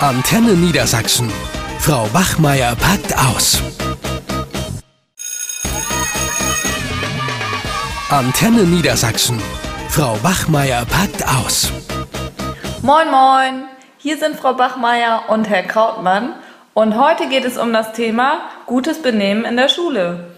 Antenne Niedersachsen. Frau Wachmeier packt aus. Antenne Niedersachsen. Frau Wachmeier packt aus. Moin, moin. Hier sind Frau Bachmeier und Herr Krautmann. Und heute geht es um das Thema gutes Benehmen in der Schule.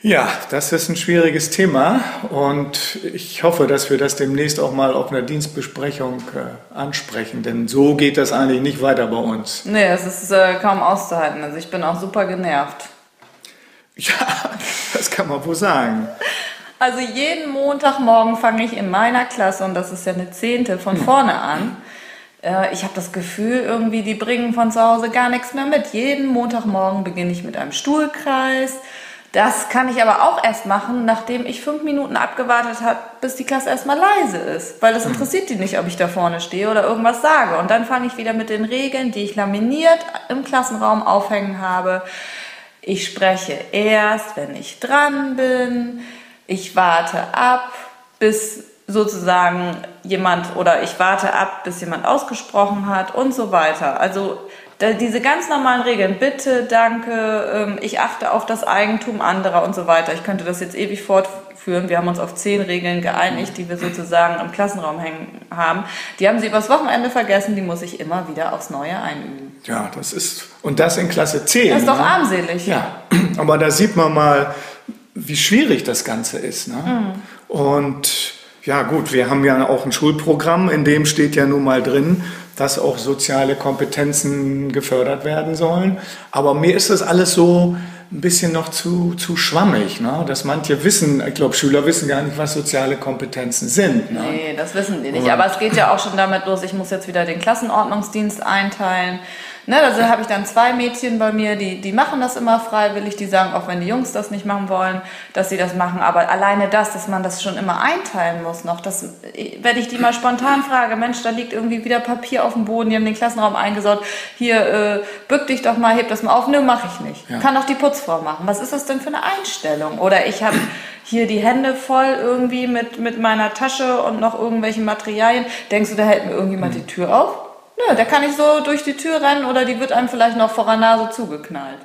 Ja, das ist ein schwieriges Thema und ich hoffe, dass wir das demnächst auch mal auf einer Dienstbesprechung äh, ansprechen, denn so geht das eigentlich nicht weiter bei uns. Nee, es ist äh, kaum auszuhalten. Also ich bin auch super genervt. Ja, das kann man wohl sagen. Also jeden Montagmorgen fange ich in meiner Klasse, und das ist ja eine Zehnte, von hm. vorne an. Äh, ich habe das Gefühl, irgendwie, die bringen von zu Hause gar nichts mehr mit. Jeden Montagmorgen beginne ich mit einem Stuhlkreis das kann ich aber auch erst machen, nachdem ich fünf Minuten abgewartet habe, bis die Klasse erstmal leise ist. Weil das mhm. interessiert die nicht, ob ich da vorne stehe oder irgendwas sage. Und dann fange ich wieder mit den Regeln, die ich laminiert im Klassenraum aufhängen habe. Ich spreche erst, wenn ich dran bin. Ich warte ab, bis sozusagen jemand oder ich warte ab, bis jemand ausgesprochen hat und so weiter. Also diese ganz normalen Regeln, bitte, danke, ähm, ich achte auf das Eigentum anderer und so weiter. Ich könnte das jetzt ewig fortführen. Wir haben uns auf zehn Regeln geeinigt, die wir sozusagen im Klassenraum hängen haben. Die haben sie übers Wochenende vergessen, die muss ich immer wieder aufs Neue einüben. Ja, das ist, und das in Klasse 10. Das ist doch ne? armselig. Ja, aber da sieht man mal, wie schwierig das Ganze ist. Ne? Mhm. Und ja gut, wir haben ja auch ein Schulprogramm, in dem steht ja nun mal drin, dass auch soziale Kompetenzen gefördert werden sollen. Aber mir ist das alles so ein bisschen noch zu, zu schwammig, ne? dass manche wissen, ich glaube, Schüler wissen gar nicht, was soziale Kompetenzen sind. Ne? Nee, das wissen die nicht. Aber es geht ja auch schon damit los, ich muss jetzt wieder den Klassenordnungsdienst einteilen. Ne, also habe ich dann zwei Mädchen bei mir, die, die machen das immer freiwillig, die sagen, auch wenn die Jungs das nicht machen wollen, dass sie das machen. Aber alleine das, dass man das schon immer einteilen muss noch, das, wenn ich die mal spontan frage, Mensch, da liegt irgendwie wieder Papier auf dem Boden, die haben den Klassenraum eingesaut, hier, äh, bück dich doch mal, heb das mal auf. Nö, mache ich nicht. Ja. Kann auch die Putzfrau machen. Was ist das denn für eine Einstellung? Oder ich habe hier die Hände voll irgendwie mit, mit meiner Tasche und noch irgendwelchen Materialien. Denkst du, da hält mir irgendjemand mhm. die Tür auf? Nö, da kann ich so durch die Tür rennen oder die wird einem vielleicht noch vor der Nase zugeknallt.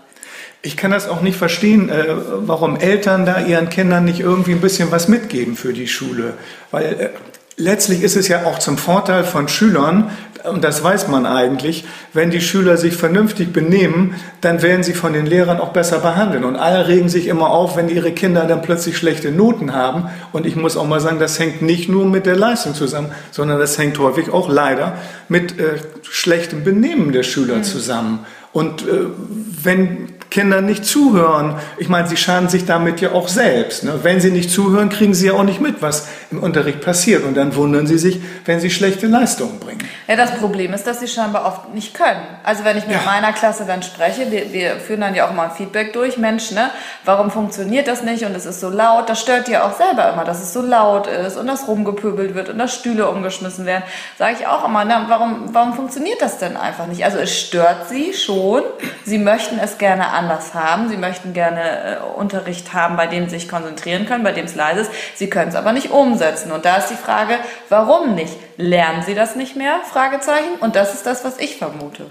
Ich kann das auch nicht verstehen, äh, warum Eltern da ihren Kindern nicht irgendwie ein bisschen was mitgeben für die Schule. Weil äh, letztlich ist es ja auch zum Vorteil von Schülern, und das weiß man eigentlich, wenn die Schüler sich vernünftig benehmen, dann werden sie von den Lehrern auch besser behandelt. Und alle regen sich immer auf, wenn ihre Kinder dann plötzlich schlechte Noten haben. Und ich muss auch mal sagen, das hängt nicht nur mit der Leistung zusammen, sondern das hängt häufig auch leider mit äh, schlechtem Benehmen der Schüler mhm. zusammen. Und äh, wenn Kinder nicht zuhören. Ich meine, sie schaden sich damit ja auch selbst. Ne? Wenn sie nicht zuhören, kriegen sie ja auch nicht mit, was im Unterricht passiert. Und dann wundern sie sich, wenn sie schlechte Leistungen bringen. Ja, das Problem ist, dass sie scheinbar oft nicht können. Also wenn ich mit ja. meiner Klasse dann spreche, wir, wir, führen dann ja auch mal ein Feedback durch, Mensch, ne, warum funktioniert das nicht und es ist so laut? Das stört dir auch selber immer, dass es so laut ist und dass rumgepöbelt wird und dass Stühle umgeschmissen werden. Sage ich auch immer, na, warum, warum funktioniert das denn einfach nicht? Also es stört sie schon, sie möchten es gerne an anders haben. Sie möchten gerne äh, Unterricht haben, bei dem sie sich konzentrieren können, bei dem es leise ist. Sie können es aber nicht umsetzen. Und da ist die Frage, warum nicht? Lernen sie das nicht mehr? Fragezeichen. Und das ist das, was ich vermute.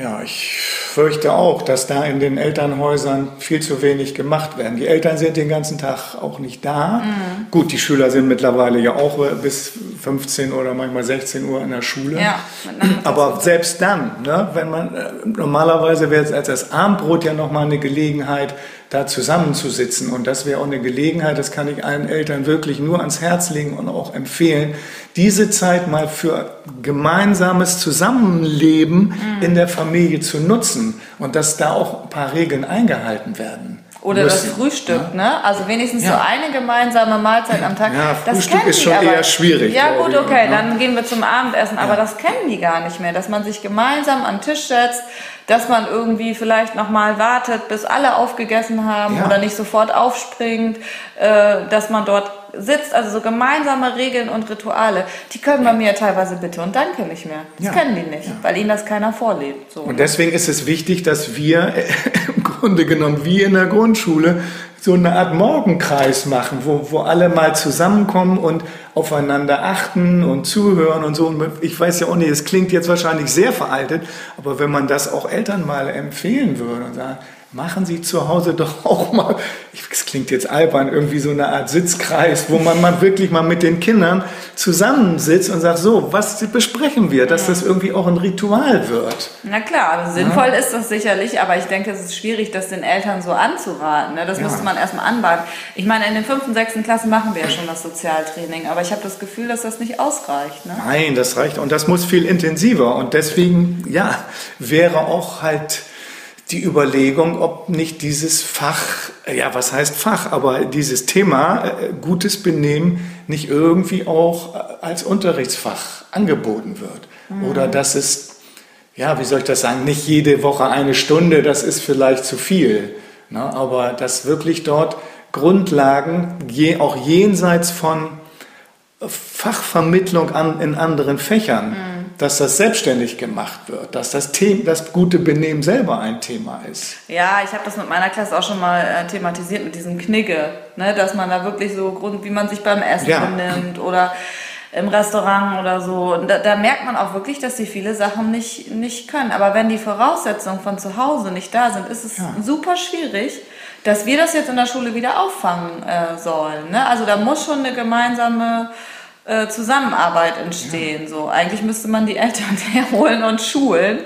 Ja, ich fürchte auch, dass da in den Elternhäusern viel zu wenig gemacht werden. Die Eltern sind den ganzen Tag auch nicht da. Mhm. Gut, die Schüler sind mittlerweile ja auch bis 15 oder manchmal 16 Uhr in der Schule. Ja, Aber selbst dann, ne, wenn man äh, normalerweise wäre es als das Abendbrot ja noch mal eine Gelegenheit, da zusammenzusitzen. Und das wäre auch eine Gelegenheit, das kann ich allen Eltern wirklich nur ans Herz legen und auch empfehlen, diese Zeit mal für gemeinsames Zusammenleben mhm. in der Familie zu nutzen und dass da auch ein paar Regeln eingehalten werden. Oder das Frühstück, ja. ne? Also wenigstens ja. so eine gemeinsame Mahlzeit am Tag. Ja, Frühstück das ist schon aber. eher schwierig. Ja, gut, okay, dann gehen wir zum Abendessen. Aber das kennen die gar nicht mehr, dass man sich gemeinsam an den Tisch setzt, dass man irgendwie vielleicht nochmal wartet, bis alle aufgegessen haben oder nicht sofort aufspringt, äh, dass man dort sitzt, also so gemeinsame Regeln und Rituale, die können bei mir teilweise Bitte und Danke nicht mehr. Das ja. kennen die nicht, ja. weil ihnen das keiner vorlebt. So. Und deswegen ist es wichtig, dass wir Grunde genommen wie in der Grundschule so eine Art Morgenkreis machen, wo, wo alle mal zusammenkommen und aufeinander achten und zuhören und so. Und ich weiß ja auch nicht, es klingt jetzt wahrscheinlich sehr veraltet, aber wenn man das auch Eltern mal empfehlen würde und sagen, machen Sie zu Hause doch auch mal, es klingt jetzt albern, irgendwie so eine Art Sitzkreis, wo man mal wirklich mal mit den Kindern zusammensitzt und sagt, so, was besprechen wir, dass das irgendwie auch ein Ritual wird. Na klar, also sinnvoll ja. ist das sicherlich, aber ich denke, es ist schwierig, das den Eltern so anzuraten. Ne? Das ja. müsste man erstmal anbauen. Ich meine, in den fünften, sechsten Klassen machen wir ja schon das Sozialtraining, aber ich habe das Gefühl, dass das nicht ausreicht. Ne? Nein, das reicht und das muss viel intensiver und deswegen, ja, wäre auch halt die Überlegung, ob nicht dieses Fach, ja, was heißt Fach, aber dieses Thema äh, gutes Benehmen nicht irgendwie auch äh, als Unterrichtsfach angeboten wird. Mhm. Oder dass es, ja, wie soll ich das sagen, nicht jede Woche eine Stunde, das ist vielleicht zu viel. Ne? Aber dass wirklich dort Grundlagen, je, auch jenseits von Fachvermittlung an, in anderen Fächern, mhm dass das selbstständig gemacht wird, dass das, Thema, das gute Benehmen selber ein Thema ist. Ja, ich habe das mit meiner Klasse auch schon mal äh, thematisiert mit diesem Knigge, ne? dass man da wirklich so, wie man sich beim Essen ja. benimmt oder im Restaurant oder so. Da, da, merkt man auch wirklich, dass sie viele Sachen nicht, nicht können. Aber wenn die Voraussetzungen von zu Hause nicht da sind, ist es ja. super schwierig, dass wir das jetzt in der Schule wieder auffangen äh, sollen. Ne? Also da muss schon eine gemeinsame Zusammenarbeit entstehen. Ja. So eigentlich müsste man die Eltern herholen und schulen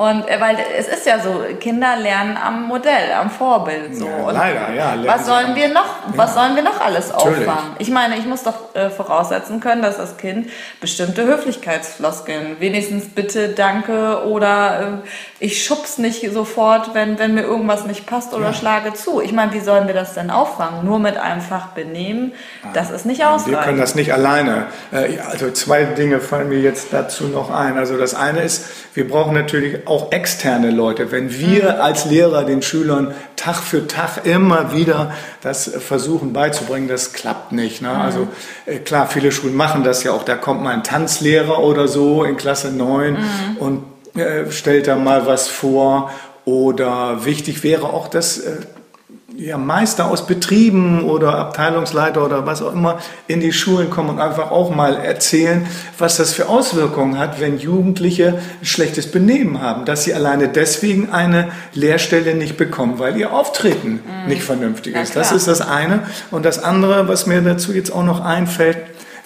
und äh, weil es ist ja so, Kinder lernen am Modell, am Vorbild so. Ja, leider, ja. Was sollen wir noch, ja. was sollen wir noch alles Natürlich. auffangen? Ich meine, ich muss doch äh, voraussetzen können, dass das Kind bestimmte Höflichkeitsfloskeln, wenigstens bitte, danke oder äh, ich schubs nicht sofort, wenn, wenn mir irgendwas nicht passt oder ja. schlage zu. Ich meine, wie sollen wir das denn auffangen? Nur mit einfach benehmen, das ist nicht ausreichend. Wir können das nicht alleine. Äh, also zwei Dinge fallen mir jetzt dazu noch ein. Also das eine ist, wir brauchen natürlich auch externe Leute. Wenn wir mhm. als Lehrer den Schülern Tag für Tag immer wieder das versuchen beizubringen, das klappt nicht. Ne? Mhm. Also äh, klar, viele Schulen machen das ja auch. Da kommt mal ein Tanzlehrer oder so in Klasse 9 mhm. und äh, stellt da mal was vor. Oder wichtig wäre auch, dass äh, ja, Meister aus Betrieben oder Abteilungsleiter oder was auch immer in die Schulen kommen und einfach auch mal erzählen, was das für Auswirkungen hat, wenn Jugendliche ein schlechtes Benehmen haben, dass sie alleine deswegen eine Lehrstelle nicht bekommen, weil ihr Auftreten mhm. nicht vernünftig ist. Das ist das eine. Und das andere, was mir dazu jetzt auch noch einfällt,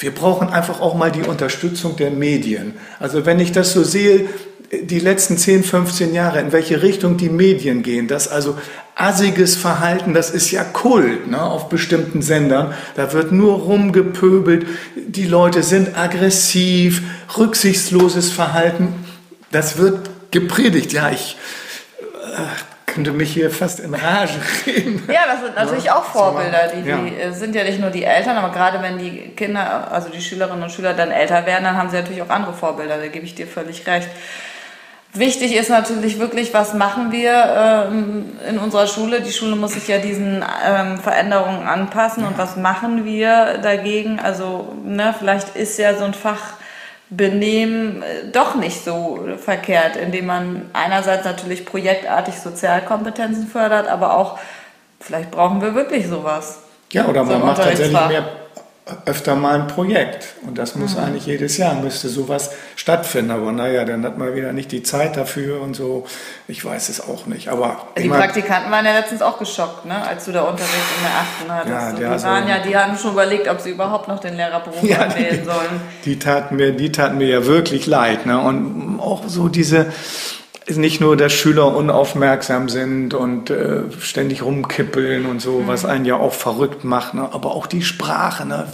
wir brauchen einfach auch mal die Unterstützung der Medien. Also wenn ich das so sehe, die letzten 10, 15 Jahre, in welche Richtung die Medien gehen, dass also assiges Verhalten, das ist ja Kult ne, auf bestimmten Sendern. Da wird nur rumgepöbelt, die Leute sind aggressiv, rücksichtsloses Verhalten. Das wird gepredigt. Ja, ich äh, könnte mich hier fast in Rage reden. Ja, das sind natürlich auch Vorbilder. Die, die ja. sind ja nicht nur die Eltern, aber gerade wenn die Kinder, also die Schülerinnen und Schüler dann älter werden, dann haben sie natürlich auch andere Vorbilder. Da gebe ich dir völlig recht. Wichtig ist natürlich wirklich, was machen wir ähm, in unserer Schule? Die Schule muss sich ja diesen ähm, Veränderungen anpassen und was machen wir dagegen? Also ne, vielleicht ist ja so ein Fachbenehmen äh, doch nicht so verkehrt, indem man einerseits natürlich projektartig Sozialkompetenzen fördert, aber auch vielleicht brauchen wir wirklich sowas. Ja, oder man macht tatsächlich mehr öfter mal ein Projekt. Und das muss mhm. eigentlich jedes Jahr, müsste sowas stattfinden. Aber naja, dann hat man wieder nicht die Zeit dafür und so. Ich weiß es auch nicht. Aber die Praktikanten waren ja letztens auch geschockt, ne? als du da Unterricht in der achten hattest. Ja, die, waren ja, die haben schon überlegt, ob sie überhaupt noch den Lehrerberuf ja, wählen sollen. Die taten, mir, die taten mir ja wirklich leid. Ne? Und auch so diese nicht nur, dass Schüler unaufmerksam sind und äh, ständig rumkippeln und so, mhm. was einen ja auch verrückt macht, ne? aber auch die Sprache, ne?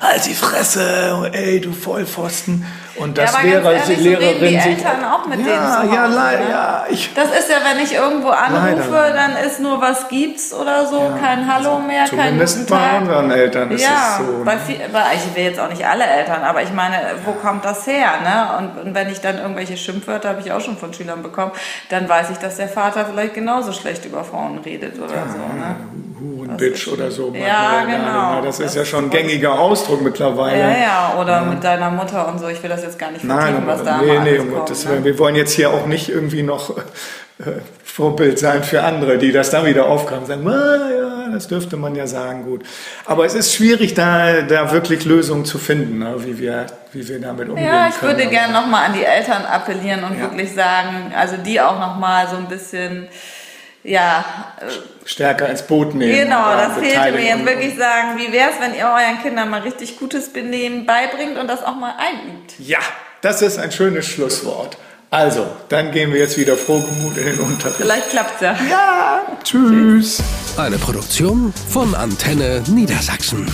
halt die Fresse, ey, du Vollpfosten. Und das ja, wäre als Lehrerin. So die Eltern auch mit ja, denen ja, leider, ja, ich, Das ist ja, wenn ich irgendwo anrufe, leider. dann ist nur was gibt's oder so, ja, kein Hallo also mehr, kein Zumindest bei unseren Eltern ist ja, es so. Ne? Bei viel, ich will jetzt auch nicht alle Eltern, aber ich meine, wo kommt das her? Ne? Und, und wenn ich dann irgendwelche Schimpfwörter, habe ich auch schon von Schülern bekommen, dann weiß ich, dass der Vater vielleicht genauso schlecht über Frauen redet oder so. Ne? Bitch oder so. Ja, genau. Das, das ist ja schon ein gängiger Ausdruck mittlerweile. Ja, ja, oder ja. mit deiner Mutter und so. Ich will das jetzt gar nicht vertiefen, was da nee, nee, Gottes Willen. Ne? Wir wollen jetzt hier auch nicht irgendwie noch äh, Vorbild sein für andere, die das dann wieder aufgreifen und sagen, ah, ja, das dürfte man ja sagen, gut. Aber es ist schwierig, da, da wirklich Lösungen zu finden, ne, wie, wir, wie wir damit umgehen Ja, ich können. würde gerne nochmal an die Eltern appellieren und ja. wirklich sagen, also die auch nochmal so ein bisschen ja. Stärker ins Boot nehmen. Genau, das fehlte mir jetzt wirklich sagen, wie wäre es, wenn ihr euren Kindern mal richtig gutes Benehmen beibringt und das auch mal einübt? Ja, das ist ein schönes Schlusswort. Also, dann gehen wir jetzt wieder frohgemut in den Unterricht. Vielleicht klappt's ja. Ja, tschüss. Eine Produktion von Antenne Niedersachsen.